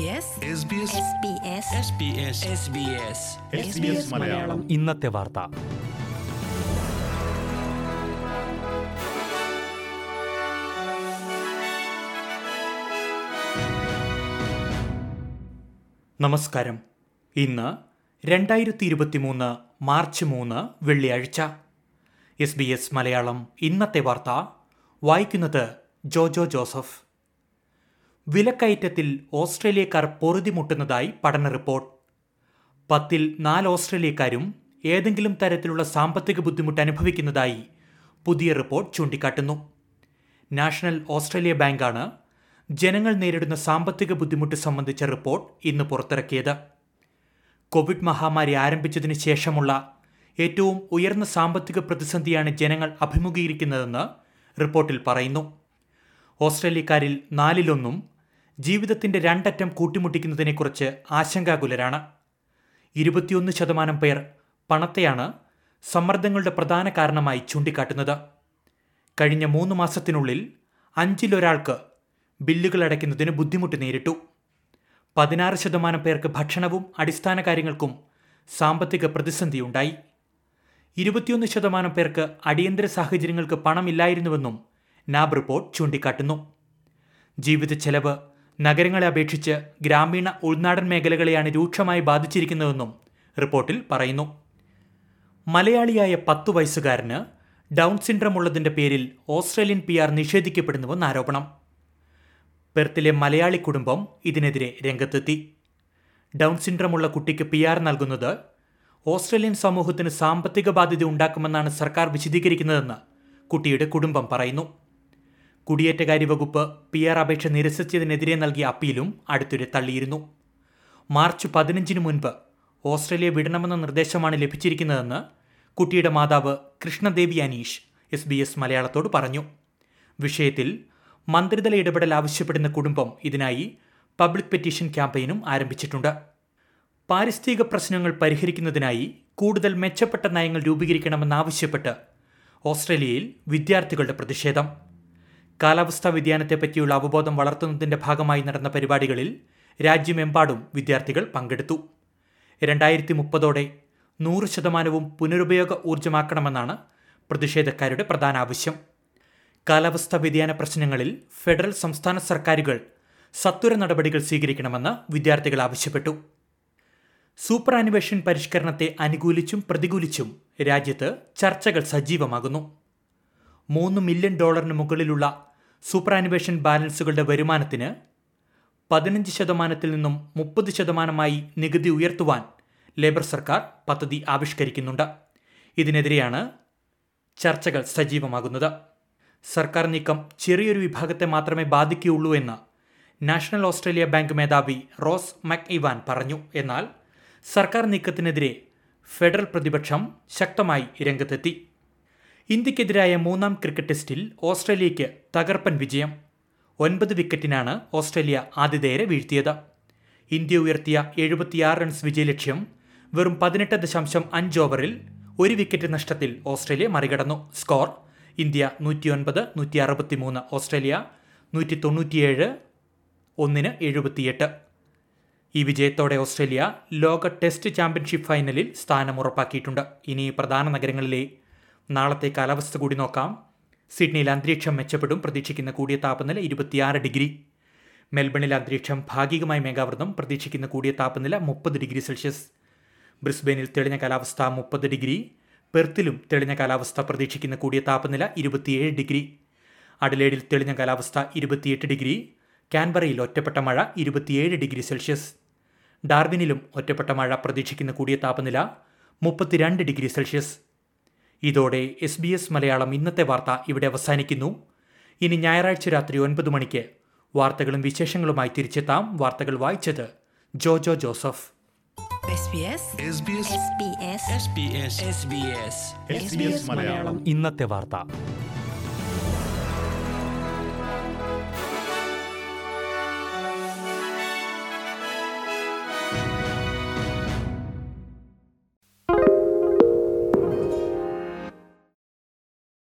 SBS SBS SBS Malayalam. ഇന്നത്തെ വാർത്ത. നമസ്കാരം. ഇന്ന് രണ്ടായിരത്തി ഇരുപത്തിമൂന്ന് മാർച്ച് മൂന്ന് വെള്ളിയാഴ്ച. എസ് ബി എസ് മലയാളം ഇന്നത്തെ വാർത്ത വായിക്കുന്നത് ജോജോ ജോസഫ്. വിലക്കയറ്റത്തിൽ ഓസ്ട്രേലിയക്കാർ പൊറുതിമുട്ടുന്നതായി പഠന റിപ്പോർട്ട്. പത്തിൽ നാല് ഓസ്ട്രേലിയക്കാരും ഏതെങ്കിലും തരത്തിലുള്ള സാമ്പത്തിക ബുദ്ധിമുട്ട് അനുഭവിക്കുന്നതായി പുതിയ റിപ്പോർട്ട് ചൂണ്ടിക്കാട്ടുന്നു. നാഷണൽ ഓസ്ട്രേലിയ ബാങ്കാണ് ജനങ്ങൾ നേരിടുന്ന സാമ്പത്തിക ബുദ്ധിമുട്ട് സംബന്ധിച്ച റിപ്പോർട്ട് ഇന്ന് പുറത്തിറക്കിയത്. കോവിഡ് മഹാമാരി ആരംഭിച്ചതിന് ശേഷമുള്ള ഏറ്റവും ഉയർന്ന സാമ്പത്തിക പ്രതിസന്ധിയാണ് ജനങ്ങൾ അഭിമുഖീകരിക്കുന്നതെന്ന് റിപ്പോർട്ടിൽ പറയുന്നു. ഓസ്ട്രേലിയക്കാരിൽ നാലിലൊന്നും ജീവിതത്തിന്റെ രണ്ടറ്റം കൂട്ടിമുട്ടിക്കുന്നതിനെക്കുറിച്ച് ആശങ്കാകുലരാണ്. ഇരുപത്തിയൊന്ന് ശതമാനം പേർ പണത്തെയാണ് സമ്മർദ്ദങ്ങളുടെ പ്രധാന കാരണമായി ചൂണ്ടിക്കാട്ടുന്നത്. കഴിഞ്ഞ മൂന്ന് മാസത്തിനുള്ളിൽ അഞ്ചിലൊരാൾക്ക് ബില്ലുകൾ അടയ്ക്കുന്നതിന് ബുദ്ധിമുട്ട് നേരിട്ടു. പതിനാറ് ശതമാനം പേർക്ക് ഭക്ഷണവും അടിസ്ഥാന കാര്യങ്ങൾക്കും സാമ്പത്തിക പ്രതിസന്ധിയുണ്ടായി. ഇരുപത്തിയൊന്ന് ശതമാനം പേർക്ക് അടിയന്തര സാഹചര്യങ്ങൾക്ക് പണമില്ലായിരുന്നുവെന്നും നാബ് റിപ്പോർട്ട് ചൂണ്ടിക്കാട്ടുന്നു. ജീവിത ചെലവ് നഗരങ്ങളെ അപേക്ഷിച്ച് ഗ്രാമീണ ഉൾനാടൻ മേഖലകളെയാണ് രൂക്ഷമായി ബാധിച്ചിരിക്കുന്നതെന്നും റിപ്പോർട്ടിൽ പറയുന്നു. മലയാളിയായ പത്തു വയസ്സുകാരന് ഡൗൺ സിൻഡ്രം ഉള്ളതിന്റെ പേരിൽ ഓസ്ട്രേലിയൻ പി ആർ നിഷേധിക്കപ്പെടുന്നുവെന്ന് ആരോപണം. പെർത്തിലെ മലയാളി കുടുംബം ഇതിനെതിരെ രംഗത്തെത്തി. ഡൗൺ സിൻഡ്രമുള്ള കുട്ടിക്ക് പി ആർ നൽകുന്നത് ഓസ്ട്രേലിയൻ സമൂഹത്തിന് സാമ്പത്തിക ബാധ്യത ഉണ്ടാക്കുമെന്നാണ് സർക്കാർ വിശദീകരിക്കുന്നതെന്ന് കുട്ടിയുടെ കുടുംബം പറയുന്നു. കുടിയേറ്റകാര്യ വകുപ്പ് പി ആർ അപേക്ഷ നിരസിച്ചതിനെതിരെ നൽകിയ അപ്പീലും അടുത്തിടെ തള്ളിയിരുന്നു. മാർച്ച് പതിനഞ്ചിന് മുൻപ് ഓസ്ട്രേലിയ വിടണമെന്ന നിർദ്ദേശമാണ് ലഭിച്ചിരിക്കുന്നതെന്ന് കുട്ടിയുടെ മാതാവ് Krishnadevi Aneesh S B S മലയാളത്തോട് പറഞ്ഞു. വിഷയത്തിൽ മന്ത്രിതല ഇടപെടൽ ആവശ്യപ്പെടുന്ന കുടുംബം ഇതിനായി പബ്ലിക് പെറ്റീഷൻ ക്യാമ്പയിനും ആരംഭിച്ചിട്ടുണ്ട്. പാരിസ്ഥിതിക പ്രശ്നങ്ങൾ പരിഹരിക്കുന്നതിനായി കൂടുതൽ മെച്ചപ്പെട്ട നയങ്ങൾ രൂപീകരിക്കണമെന്നാവശ്യപ്പെട്ട് ഓസ്ട്രേലിയയിൽ വിദ്യാർത്ഥികളുടെ പ്രതിഷേധം. കാലാവസ്ഥാ വ്യതിയാനത്തെപ്പറ്റിയുള്ള അവബോധം വളർത്തുന്നതിന്റെ ഭാഗമായി നടന്ന പരിപാടികളിൽ രാജ്യമെമ്പാടും വിദ്യാർത്ഥികൾ പങ്കെടുത്തു. രണ്ടായിരത്തി മുപ്പതോടെ നൂറ് ശതമാനവും പുനരുപയോഗ ഊർജമാക്കണമെന്നാണ് പ്രതിഷേധക്കാരുടെ പ്രധാന ആവശ്യം. കാലാവസ്ഥാ വ്യതിയാന പ്രശ്നങ്ങളിൽ ഫെഡറൽ സംസ്ഥാന സർക്കാരുകൾ സത്വര നടപടികൾ സ്വീകരിക്കണമെന്ന് വിദ്യാർത്ഥികൾ ആവശ്യപ്പെട്ടു. സൂപ്പർ ആനിവേഷൻ പരിഷ്കരണത്തെ അനുകൂലിച്ചും പ്രതികൂലിച്ചും രാജ്യത്ത് ചർച്ചകൾ സജീവമാകുന്നു. മൂന്ന് മില്യൺ ഡോളറിന് മുകളിലുള്ള സൂപ്പർ ആനിവേഷൻ ബാലൻസുകളുടെ വരുമാനത്തിന് പതിനഞ്ച് ശതമാനത്തിൽ നിന്നും മുപ്പത് ശതമാനമായി നികുതി ഉയർത്തുവാൻ ലേബർ സർക്കാർ പദ്ധതി ആവിഷ്കരിക്കുന്നുണ്ട്. ഇതിനെതിരെയാണ് ചർച്ചകൾ സജീവമാകുന്നത്. സർക്കാർ നീക്കം ചെറിയൊരു വിഭാഗത്തെ മാത്രമേ ബാധിക്കുകയുള്ളൂ എന്ന് നാഷണൽ ഓസ്ട്രേലിയ ബാങ്ക് മേധാവി റോസ് മക് ഇവാൻ പറഞ്ഞു. എന്നാൽ സർക്കാർ നീക്കത്തിനെതിരെ ഫെഡറൽ പ്രതിപക്ഷം ശക്തമായി രംഗത്തെത്തി. ഇന്ത്യക്കെതിരായ മൂന്നാം ക്രിക്കറ്റ് ടെസ്റ്റിൽ ഓസ്ട്രേലിയയ്ക്ക് തകർപ്പൻ വിജയം. ഒൻപത് വിക്കറ്റിനാണ് ഓസ്ട്രേലിയ ആതിഥേയരെ വീഴ്ത്തിയത്. ഇന്ത്യ ഉയർത്തിയ എഴുപത്തിയാറ് റൺസ് വിജയലക്ഷ്യം വെറും പതിനെട്ട് ദശാംശം അഞ്ച് ഓവറിൽ ഒരു വിക്കറ്റ് നഷ്ടത്തിൽ ഓസ്ട്രേലിയ മറികടന്നു. സ്കോർ ഇന്ത്യ നൂറ്റിയൊൻപത് നൂറ്റി അറുപത്തിമൂന്ന് ഓസ്ട്രേലിയ നൂറ്റി തൊണ്ണൂറ്റിയേഴ് ഒന്നിന് എഴുപത്തിയെട്ട്. ഈ വിജയത്തോടെ ഓസ്ട്രേലിയ ലോക ടെസ്റ്റ് ചാമ്പ്യൻഷിപ്പ് ഫൈനലിൽ സ്ഥാനം ഉറപ്പാക്കിയിട്ടുണ്ട്. ഇനി പ്രധാന നഗരങ്ങളിലെ നാളത്തെ കാലാവസ്ഥ കൂടി നോക്കാം. സിഡ്നിയിൽ അന്തരീക്ഷം മെച്ചപ്പെടും. പ്രതീക്ഷിക്കുന്ന കൂടിയ താപനില ഇരുപത്തിയാറ് ഡിഗ്രി. മെൽബണിൽ അന്തരീക്ഷം ഭാഗികമായി മേഘാവൃതം. പ്രതീക്ഷിക്കുന്ന കൂടിയ താപനില മുപ്പത് ഡിഗ്രി സെൽഷ്യസ്. ബ്രിസ്ബെയിനിൽ തെളിഞ്ഞ കാലാവസ്ഥ മുപ്പത് ഡിഗ്രി. പെർത്തിലും തെളിഞ്ഞ കാലാവസ്ഥ പ്രതീക്ഷിക്കുന്ന കൂടിയ താപനില ഇരുപത്തിയേഴ് ഡിഗ്രി. അഡലേഡിൽ തെളിഞ്ഞ കാലാവസ്ഥ ഇരുപത്തിയെട്ട് ഡിഗ്രി. കാൻബറയിൽ ഒറ്റപ്പെട്ട മഴ ഇരുപത്തിയേഴ് ഡിഗ്രി സെൽഷ്യസ്. ഡാർവിനിലും ഒറ്റപ്പെട്ട മഴ പ്രതീക്ഷിക്കുന്ന കൂടിയ താപനില മുപ്പത്തിരണ്ട് ഡിഗ്രി സെൽഷ്യസ്. ഇതോടെ എസ് ബി എസ് മലയാളം ഇന്നത്തെ വാർത്ത ഇവിടെ അവസാനിക്കുന്നു. ഇനി ഞായറാഴ്ച രാത്രി ഒൻപത് മണിക്ക് വാർത്തകളും വിശേഷങ്ങളുമായി തിരിച്ചെത്താം വാർത്തകൾ വായിച്ചത് Jojo Joseph. SBS SBS SBS Malayalam. ഇന്നത്തെ വാർത്ത.